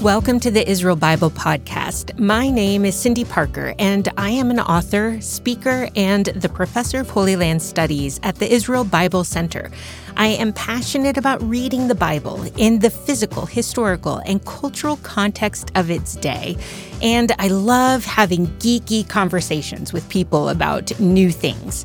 Welcome to the Israel Bible Podcast. My name is Cyndi Parker, and I am an author, speaker, and the professor of Holy Land Studies at the Israel Bible Center. I am passionate about reading the Bible in the physical, historical, and cultural context of its day. And I love having geeky conversations with people about new things.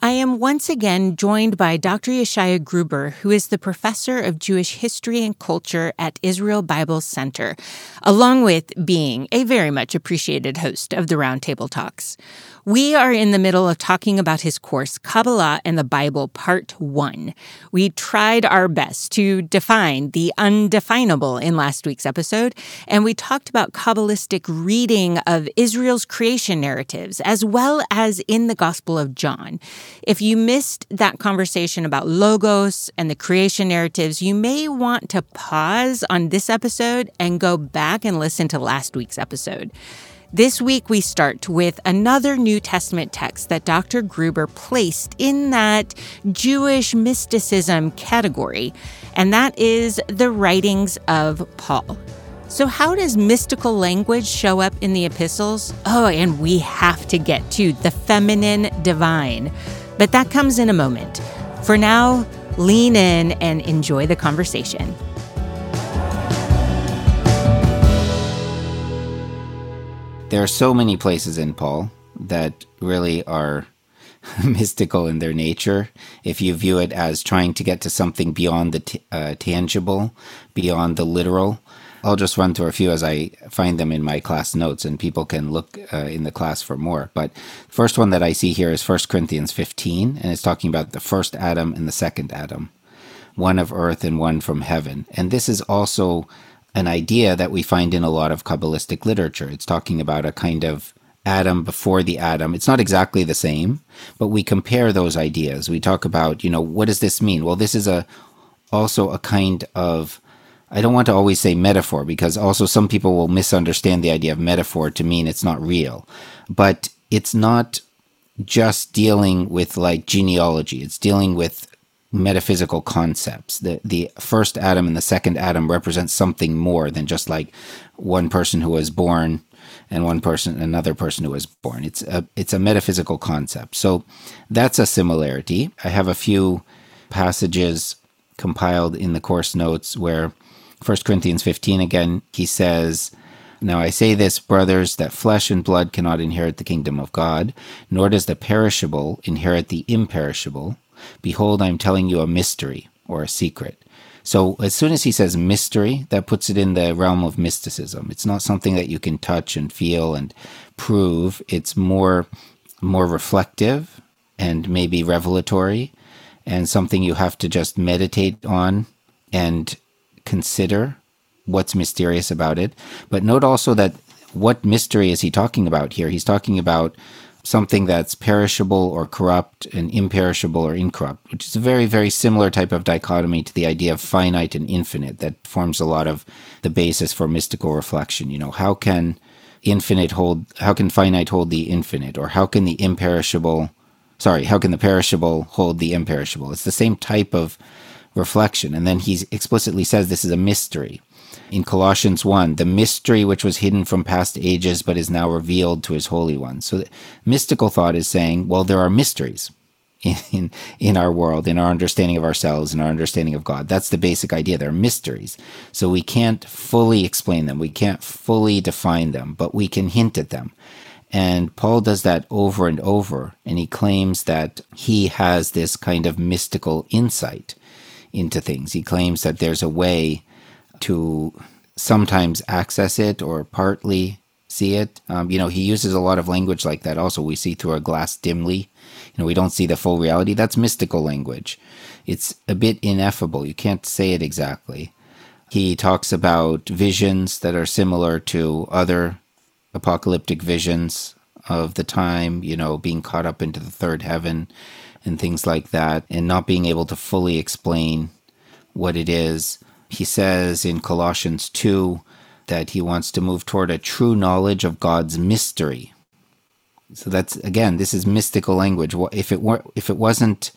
I am once again joined by Dr. Yeshaya Gruber, who is the professor of Jewish history and culture at Israel Bible Center, along with being a very much appreciated host of the Roundtable Talks. We are in the middle of talking about his course, Kabbalah and the Bible, Part 1. We tried our best to define the undefinable in last week's episode, and we talked about Kabbalistic reading of Israel's creation narratives, as well as in the Gospel of John. If you missed that conversation about Logos and the creation narratives, you may want to pause on this episode and go back and listen to last week's episode. This week, we start with another New Testament text that Dr. Gruber placed in that Jewish mysticism category, and that is the writings of Paul. So, how does mystical language show up in the epistles? Oh, and we have to get to the feminine divine. But that comes in a moment. For now, lean in and enjoy the conversation. There are so many places in Paul that really are mystical in their nature. If you view it as trying to get to something beyond the t- uh, tangible, beyond the literal, I'll just run through a few as I find them in my class notes, and people can look uh, in the class for more. But first one that I see here is 1 Corinthians 15, and it's talking about the first Adam and the second Adam, one of earth and one from heaven. And this is also an idea that we find in a lot of Kabbalistic literature. It's talking about a kind of Adam before the Adam. It's not exactly the same, but we compare those ideas. We talk about, you know, what does this mean? Well, this is a also a kind of I don't want to always say metaphor because also some people will misunderstand the idea of metaphor to mean it's not real. But it's not just dealing with like genealogy. It's dealing with metaphysical concepts. The the first Adam and the second Adam represent something more than just like one person who was born and one person another person who was born. It's a it's a metaphysical concept. So that's a similarity. I have a few passages compiled in the course notes where 1 Corinthians 15 again he says now I say this, brothers, that flesh and blood cannot inherit the kingdom of God, nor does the perishable inherit the imperishable. Behold, I'm telling you a mystery or a secret. So as soon as he says mystery, that puts it in the realm of mysticism. It's not something that you can touch and feel and prove. It's more more reflective and maybe revelatory and something you have to just meditate on and consider what's mysterious about it. But note also that what mystery is he talking about here? He's talking about something that's perishable or corrupt and imperishable or incorrupt, which is a very, very similar type of dichotomy to the idea of finite and infinite that forms a lot of the basis for mystical reflection. You know, how can infinite hold, how can finite hold the infinite, or how can the imperishable, sorry, how can the perishable hold the imperishable? It's the same type of reflection. And then he explicitly says this is a mystery in Colossians 1, the mystery which was hidden from past ages but is now revealed to his holy ones. So mystical thought is saying, well, there are mysteries in, in, our world, in our understanding of ourselves, in our understanding of God. That's the basic idea. They're mysteries. So we can't fully explain them. We can't fully define them, but we can hint at them. And Paul does that over and over. And he claims that he has this kind of mystical insight into things. He claims that there's a way to sometimes access it or partly see it. Um, you know, he uses a lot of language like that. Also, we see through a glass dimly. You know, we don't see the full reality. That's mystical language. It's a bit ineffable. You can't say it exactly. He talks about visions that are similar to other apocalyptic visions of the time, you know, being caught up into the third heaven and things like that, and not being able to fully explain what it is. He says in Colossians 2 that he wants to move toward a true knowledge of God's mystery. So that's again, this is mystical language. If it were, if it wasn't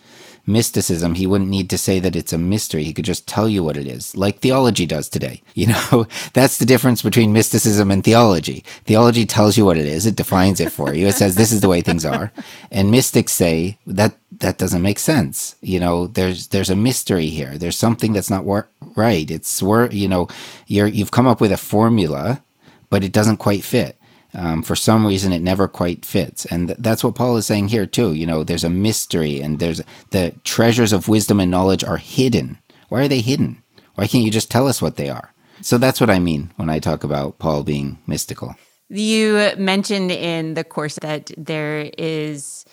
mysticism, he wouldn't need to say that it's a mystery. He could just tell you what it is, like theology does today. You know, that's the difference between mysticism and theology. Theology tells you what it is, it defines it for you, it says this is the way things are. And mystics say that that doesn't make sense. You know, there's there's a mystery here. There's something that's not wor- right. It's where you know you're you've come up with a formula, but it doesn't quite fit. Um, for some reason, it never quite fits, and th- that's what Paul is saying here too. You know, there's a mystery, and there's the treasures of wisdom and knowledge are hidden. Why are they hidden? Why can't you just tell us what they are? So that's what I mean when I talk about Paul being mystical. You mentioned in the course that there is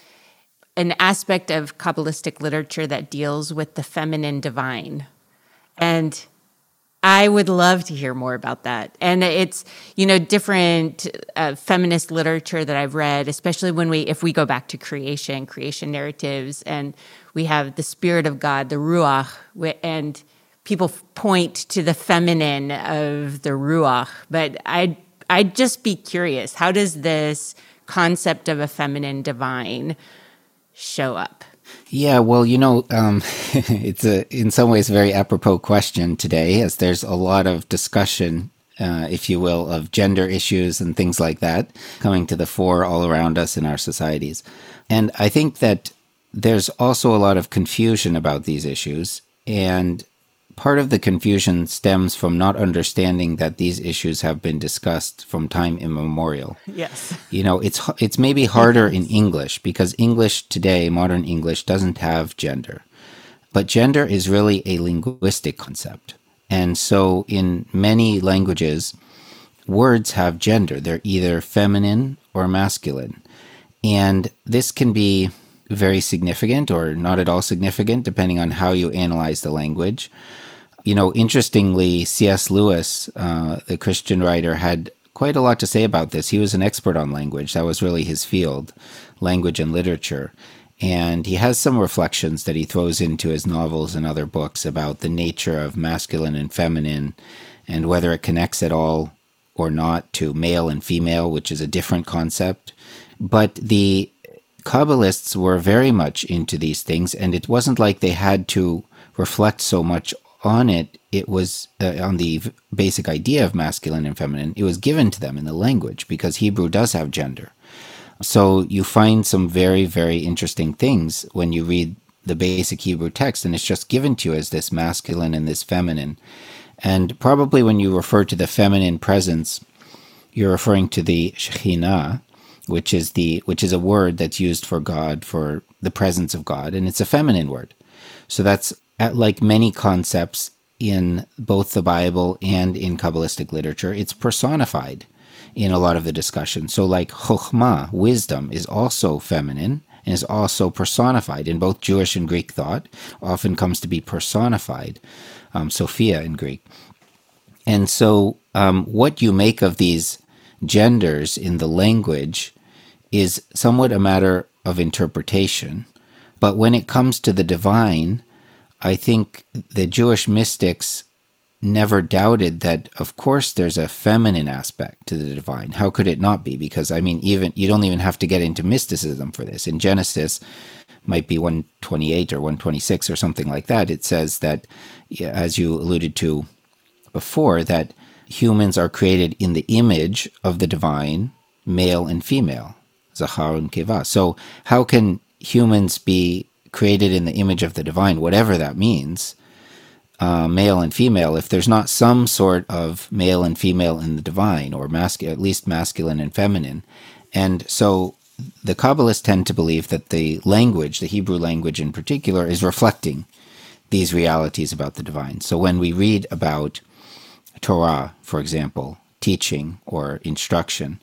an aspect of Kabbalistic literature that deals with the feminine divine. And I would love to hear more about that. And it's, you know, different uh, feminist literature that I've read, especially when we, if we go back to creation, creation narratives, and we have the spirit of God, the Ruach, and people point to the feminine of the Ruach. But I'd, I'd just be curious how does this concept of a feminine divine show up? Yeah, well, you know, um, it's a in some ways a very apropos question today, as there's a lot of discussion, uh, if you will, of gender issues and things like that coming to the fore all around us in our societies, and I think that there's also a lot of confusion about these issues, and part of the confusion stems from not understanding that these issues have been discussed from time immemorial. Yes. You know, it's it's maybe harder in English because English today, modern English doesn't have gender. But gender is really a linguistic concept. And so in many languages, words have gender. They're either feminine or masculine. And this can be very significant or not at all significant, depending on how you analyze the language you know, interestingly, C.S. Lewis, uh, the Christian writer, had quite a lot to say about this. He was an expert on language. That was really his field, language and literature. And he has some reflections that he throws into his novels and other books about the nature of masculine and feminine and whether it connects at all or not to male and female, which is a different concept. But the Kabbalists were very much into these things, and it wasn't like they had to reflect so much on it, it was uh, on the basic idea of masculine and feminine, it was given to them in the language because Hebrew does have gender. So you find some very, very interesting things when you read the basic Hebrew text, and it's just given to you as this masculine and this feminine. And probably when you refer to the feminine presence, you're referring to the Shekhinah, which is the which is a word that's used for God for the presence of God, and it's a feminine word. So that's like many concepts in both the Bible and in Kabbalistic literature, it's personified in a lot of the discussion. So, like chokhmah, wisdom, is also feminine and is also personified in both Jewish and Greek thought, often comes to be personified, um, Sophia in Greek. And so, um, what you make of these genders in the language is somewhat a matter of interpretation. But when it comes to the divine, I think the Jewish mystics never doubted that of course there's a feminine aspect to the divine. How could it not be? Because i mean even you don't even have to get into mysticism for this. In genesis might be 128 or 126 or something like that it says that as you alluded to before that humans are created in the image of the divine male and female zachar and nekeva so how can humans be created in the image of the divine, whatever that means, uh, male and female, if there's not some sort of male and female in the divine, or at least masculine and feminine. And so the Kabbalists tend to believe that the language, the Hebrew language in particular, is reflecting these realities about the divine. So when we read about Torah, for example, teaching or instruction,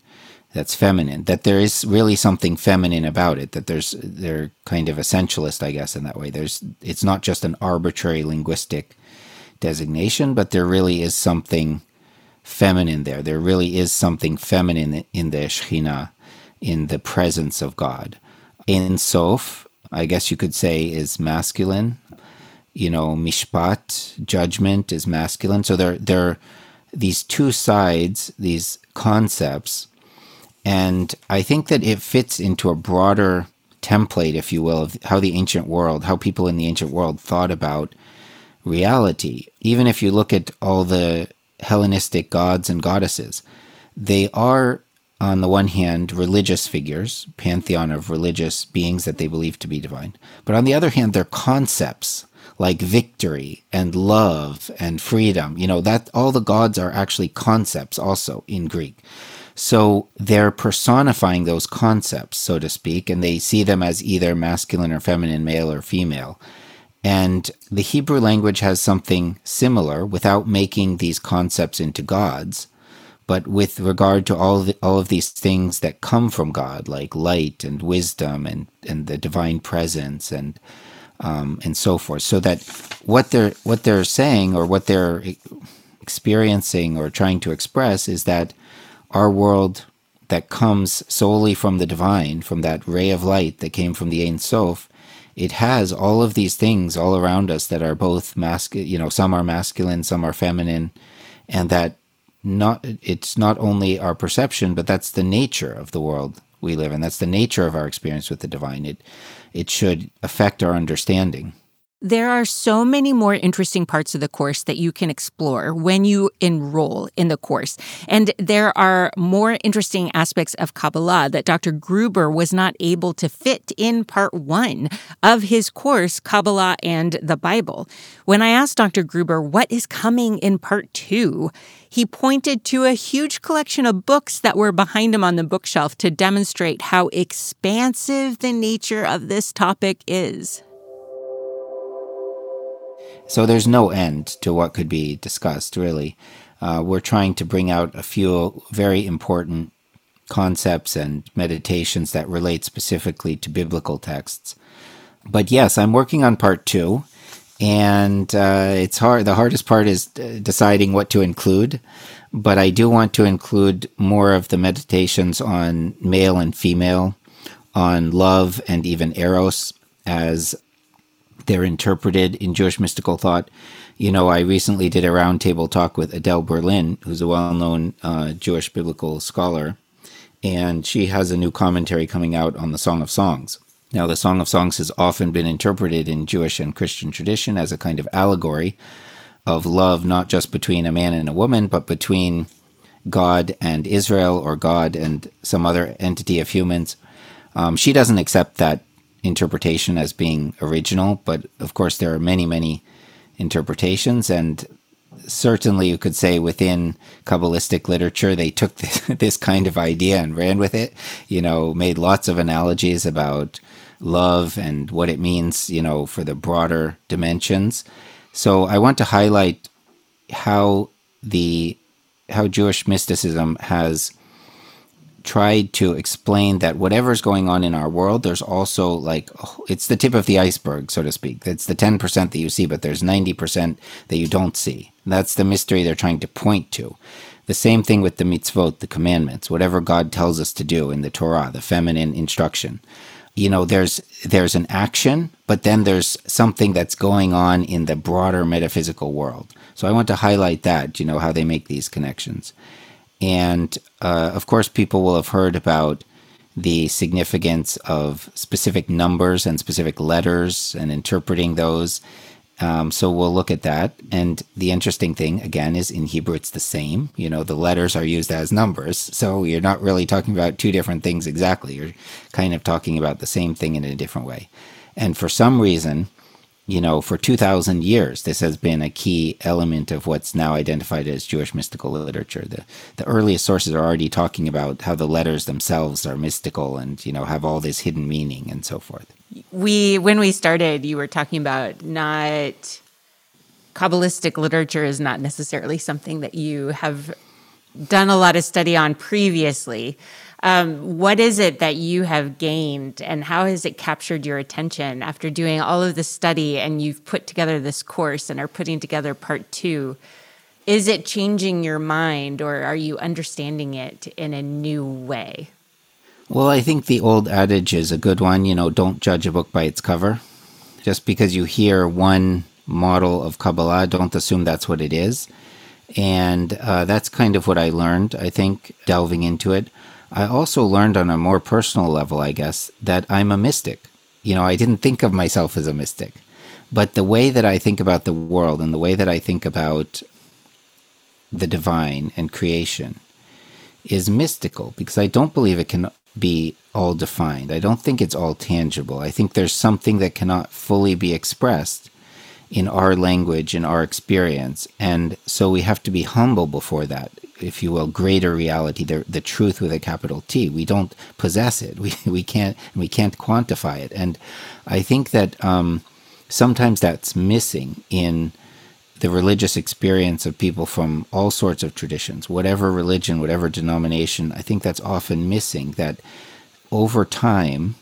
that's feminine that there is really something feminine about it that there's they're kind of essentialist i guess in that way there's it's not just an arbitrary linguistic designation but there really is something feminine there there really is something feminine in the Shekhinah in the presence of God. Ein Sof, I guess you could say, is masculine. You know, mishpat, judgment, is masculine. So there, there are these two sides, these concepts. And I think that it fits into a broader template, if you will, of how the ancient world, how people in the ancient world thought about reality. Even if you look at all the Hellenistic gods and goddesses, they are, on the one hand, religious figures, pantheon of religious beings that they believe to be divine. But on the other hand, they're concepts like victory and love and freedom. You know, that all the gods are actually concepts also in Greek. So they're personifying those concepts, so to speak, and they see them as either masculine or feminine, male or female. And the Hebrew language has something similar without making these concepts into gods, but with regard to all of, the, all of these things that come from God, like light and wisdom and, and the divine presence and um, and so forth. So that what they're what they're saying or what they're experiencing or trying to express is that our world that comes solely from the divine, from that ray of light that came from the Ein Sof, it has all of these things all around us that are both masculine, you know, some are masculine, some are feminine, and that not it's not only our perception, but that's the nature of the world we live in. That's the nature of our experience with the divine. It it should affect our understanding. There are so many more interesting parts of the course that you can explore when you enroll in the course. And there are more interesting aspects of Kabbalah that Dr. Gruber was not able to fit in part one of his course, Kabbalah and the Bible. When I asked Dr. Gruber what is coming in part two, he pointed to a huge collection of books that were behind him on the bookshelf to demonstrate how expansive the nature of this topic is. So there's no end to what could be discussed, really. Uh, we're trying to bring out a few very important concepts and meditations that relate specifically to biblical texts. But yes, I'm working on part two, and uh, it's hard. The hardest part is uh, deciding what to include. But I do want to include more of the meditations on male and female, on love and even eros as they're interpreted in Jewish mystical thought. You know, I recently did a roundtable talk with Adele Berlin, who's a well known uh, Jewish biblical scholar, and she has a new commentary coming out on the Song of Songs. Now, the Song of Songs has often been interpreted in Jewish and Christian tradition as a kind of allegory of love, not just between a man and a woman, but between God and Israel or God and some other entity of humans. Um, she doesn't accept that interpretation as being original, but of course there are many, many interpretations, and certainly you could say within Kabbalistic literature they took this, this kind of idea and ran with it. You know, made lots of analogies about love and what it means, you know, for the broader dimensions. So I want to highlight how the how Jewish mysticism has tried to explain that whatever's going on in our world, there's also like, it's the tip of the iceberg, so to speak. It's the 10% that you see, but there's 90% that you don't see. That's the mystery they're trying to point to. The same thing with the mitzvot, the commandments, whatever God tells us to do in the Torah, the feminine instruction. You know, there's there's an action, but then there's something that's going on in the broader metaphysical world. So I want to highlight that, you know, how they make these connections. And uh, of course, people will have heard about the significance of specific numbers and specific letters and interpreting those. Um, so we'll look at that. And the interesting thing, again, is in Hebrew, it's the same. You know, the letters are used as numbers. So you're not really talking about two different things exactly. You're kind of talking about the same thing in a different way. And for some reason, you know, for 2,000 years, this has been a key element of what's now identified as Jewish mystical literature. The, the earliest sources are already talking about how the letters themselves are mystical and, you know, have all this hidden meaning and so forth. We, when we started, you were talking about not Kabbalistic literature is not necessarily something that you have done a lot of study on previously. Um, what is it that you have gained and how has it captured your attention after doing all of this study and you've put together this course and are putting together part two? Is it changing your mind or are you understanding it in a new way? Well, I think the old adage is a good one. You know, don't judge a book by its cover. Just because you hear one model of Kabbalah, don't assume that's what it is. And uh, that's kind of what I learned, I think, delving into it. I also learned on a more personal level, I guess, that I'm a mystic. You know, I didn't think of myself as a mystic. But the way that I think about the world and the way that I think about the divine and creation is mystical because I don't believe it can be all defined. I don't think it's all tangible. I think there's something that cannot fully be expressed in our language, in our experience. And so we have to be humble before that, if you will, greater reality, the, the truth with a capital T. We don't possess it. We, we can't we can't quantify it. And I think that um, sometimes that's missing in the religious experience of people from all sorts of traditions, whatever religion, whatever denomination, I think that's often missing. That over time,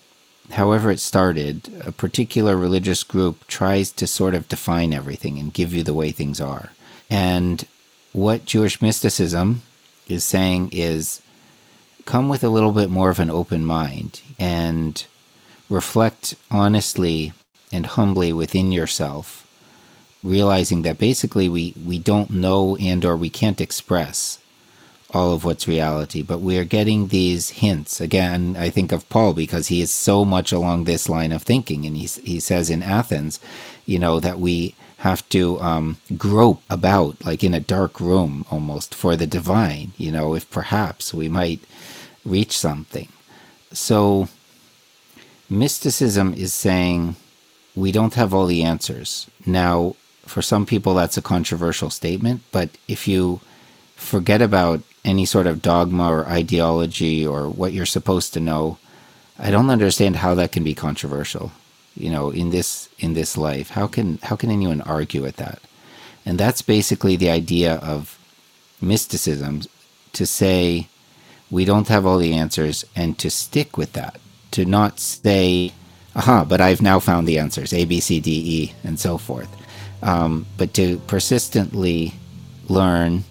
however it started, a particular religious group tries to sort of define everything and give you the way things are. And what Jewish mysticism is saying is come with a little bit more of an open mind and reflect honestly and humbly within yourself realizing that basically we, we don't know and or we can't express all of what's reality, but we are getting these hints. Again, I think of Paul because he is so much along this line of thinking. And he, he says in Athens, you know, that we have to um, grope about like in a dark room almost for the divine, you know, if perhaps we might reach something. So mysticism is saying we don't have all the answers. Now, for some people, that's a controversial statement, but if you forget about any sort of dogma or ideology or what you're supposed to know, I don't understand how that can be controversial. You know, in this in this life, how can how can anyone argue with that? And that's basically the idea of mysticism to say we don't have all the answers and to stick with that, to not say, aha, but I've now found the answers, A, B, C, D, E, and so forth um, but to persistently learn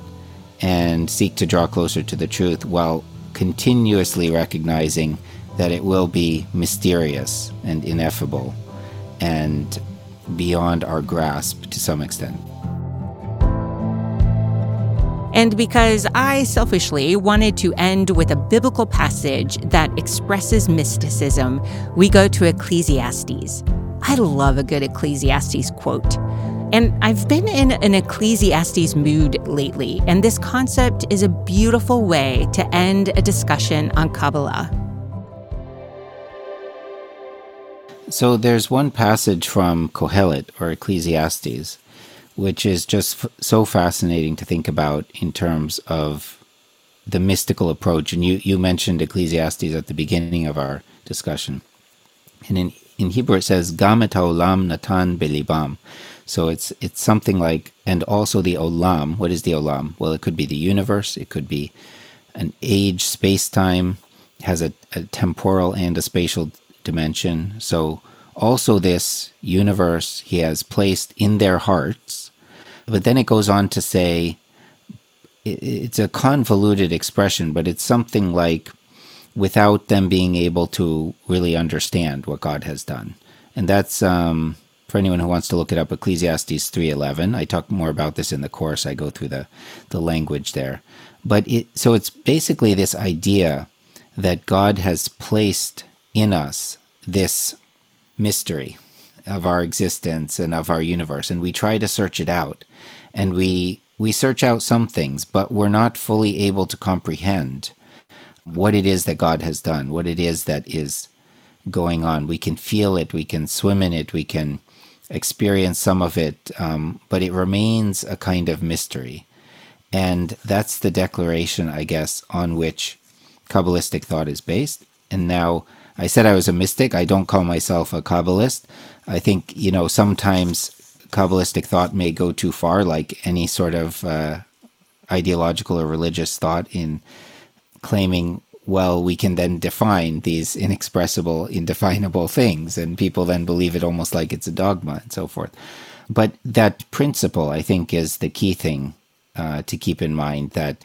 and seek to draw closer to the truth while continuously recognizing that it will be mysterious and ineffable and beyond our grasp to some extent. And because I selfishly wanted to end with a biblical passage that expresses mysticism, we go to Ecclesiastes. I love a good Ecclesiastes quote. And I've been in an Ecclesiastes mood lately, and this concept is a beautiful way to end a discussion on Kabbalah. So there's one passage from Kohelet or Ecclesiastes, which is just f- so fascinating to think about in terms of the mystical approach. And you, you mentioned Ecclesiastes at the beginning of our discussion. And in, in Hebrew it says, Gam et haolam natan belibam. So it's it's something like, and also the olam. What is the olam? Well, it could be the universe. It could be an age, space, time. Has a, a temporal and a spatial dimension. So also this universe he has placed in their hearts. But then it goes on to say, it's a convoluted expression, but it's something like without them being able to really understand what God has done. And that's um, for anyone who wants to look it up, Ecclesiastes 3:11. I talk more about this in the course. I go through the the language there. But it so it's basically this idea that God has placed in us this mystery of our existence and of our universe and we try to search it out and we we search out some things but we're not fully able to comprehend what it is that God has done what it is that is going on we can feel it we can swim in it we can experience some of it, um, but it remains a kind of mystery. And that's the declaration, I guess, on which Kabbalistic thought is based. And now, I said I was a mystic. I don't call myself a Kabbalist. I think, you know, sometimes Kabbalistic thought may go too far, like any sort of uh, ideological or religious thought in claiming well, we can then define these inexpressible, indefinable things, and people then believe it almost like it's a dogma and so forth. But that principle, I think, is the key thing uh, to keep in mind that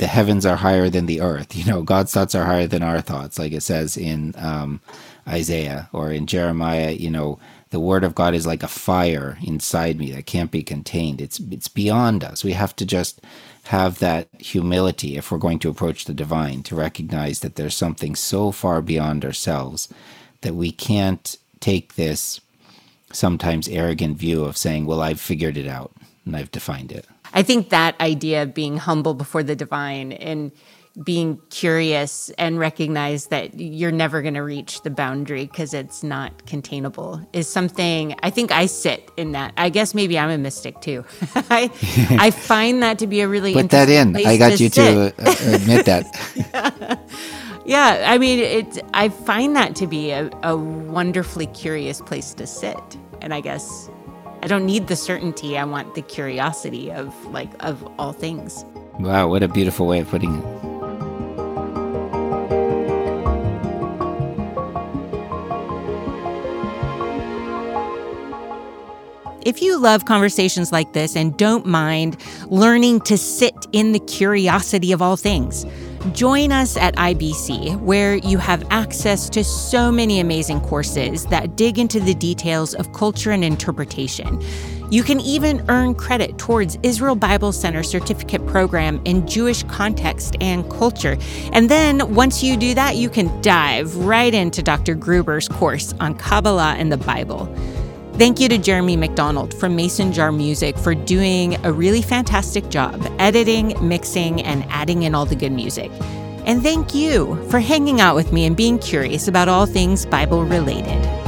the heavens are higher than the earth. You know, God's thoughts are higher than our thoughts, like it says in um, Isaiah or in Jeremiah. You know, the word of God is like a fire inside me that can't be contained. It's it's beyond us. We have to just have that humility if we're going to approach the divine to recognize that there's something so far beyond ourselves that we can't take this sometimes arrogant view of saying, "Well, I've figured it out and I've defined it." I think that idea of being humble before the divine and being curious and recognize that you're never going to reach the boundary because it's not containable is something I think I sit in that. I guess maybe I'm a mystic too. I I find that to be a really put that in. I got to you sit. to uh, admit that. yeah, I mean, it. I find that to be a, a wonderfully curious place to sit, and I guess I don't need the certainty. I want the curiosity of like of all things. Wow, what a beautiful way of putting it. If you love conversations like this and don't mind learning to sit in the curiosity of all things, join us at IBC, where you have access to so many amazing courses that dig into the details of culture and interpretation. You can even earn credit towards Israel Bible Center certificate program in Jewish context and culture. And then once you do that, you can dive right into Dr. Gruber's course on Kabbalah and the Bible. Thank you to Jeremy McDonald from Mason Jar Music for doing a really fantastic job editing, mixing, and adding in all the good music. And thank you for hanging out with me and being curious about all things Bible related.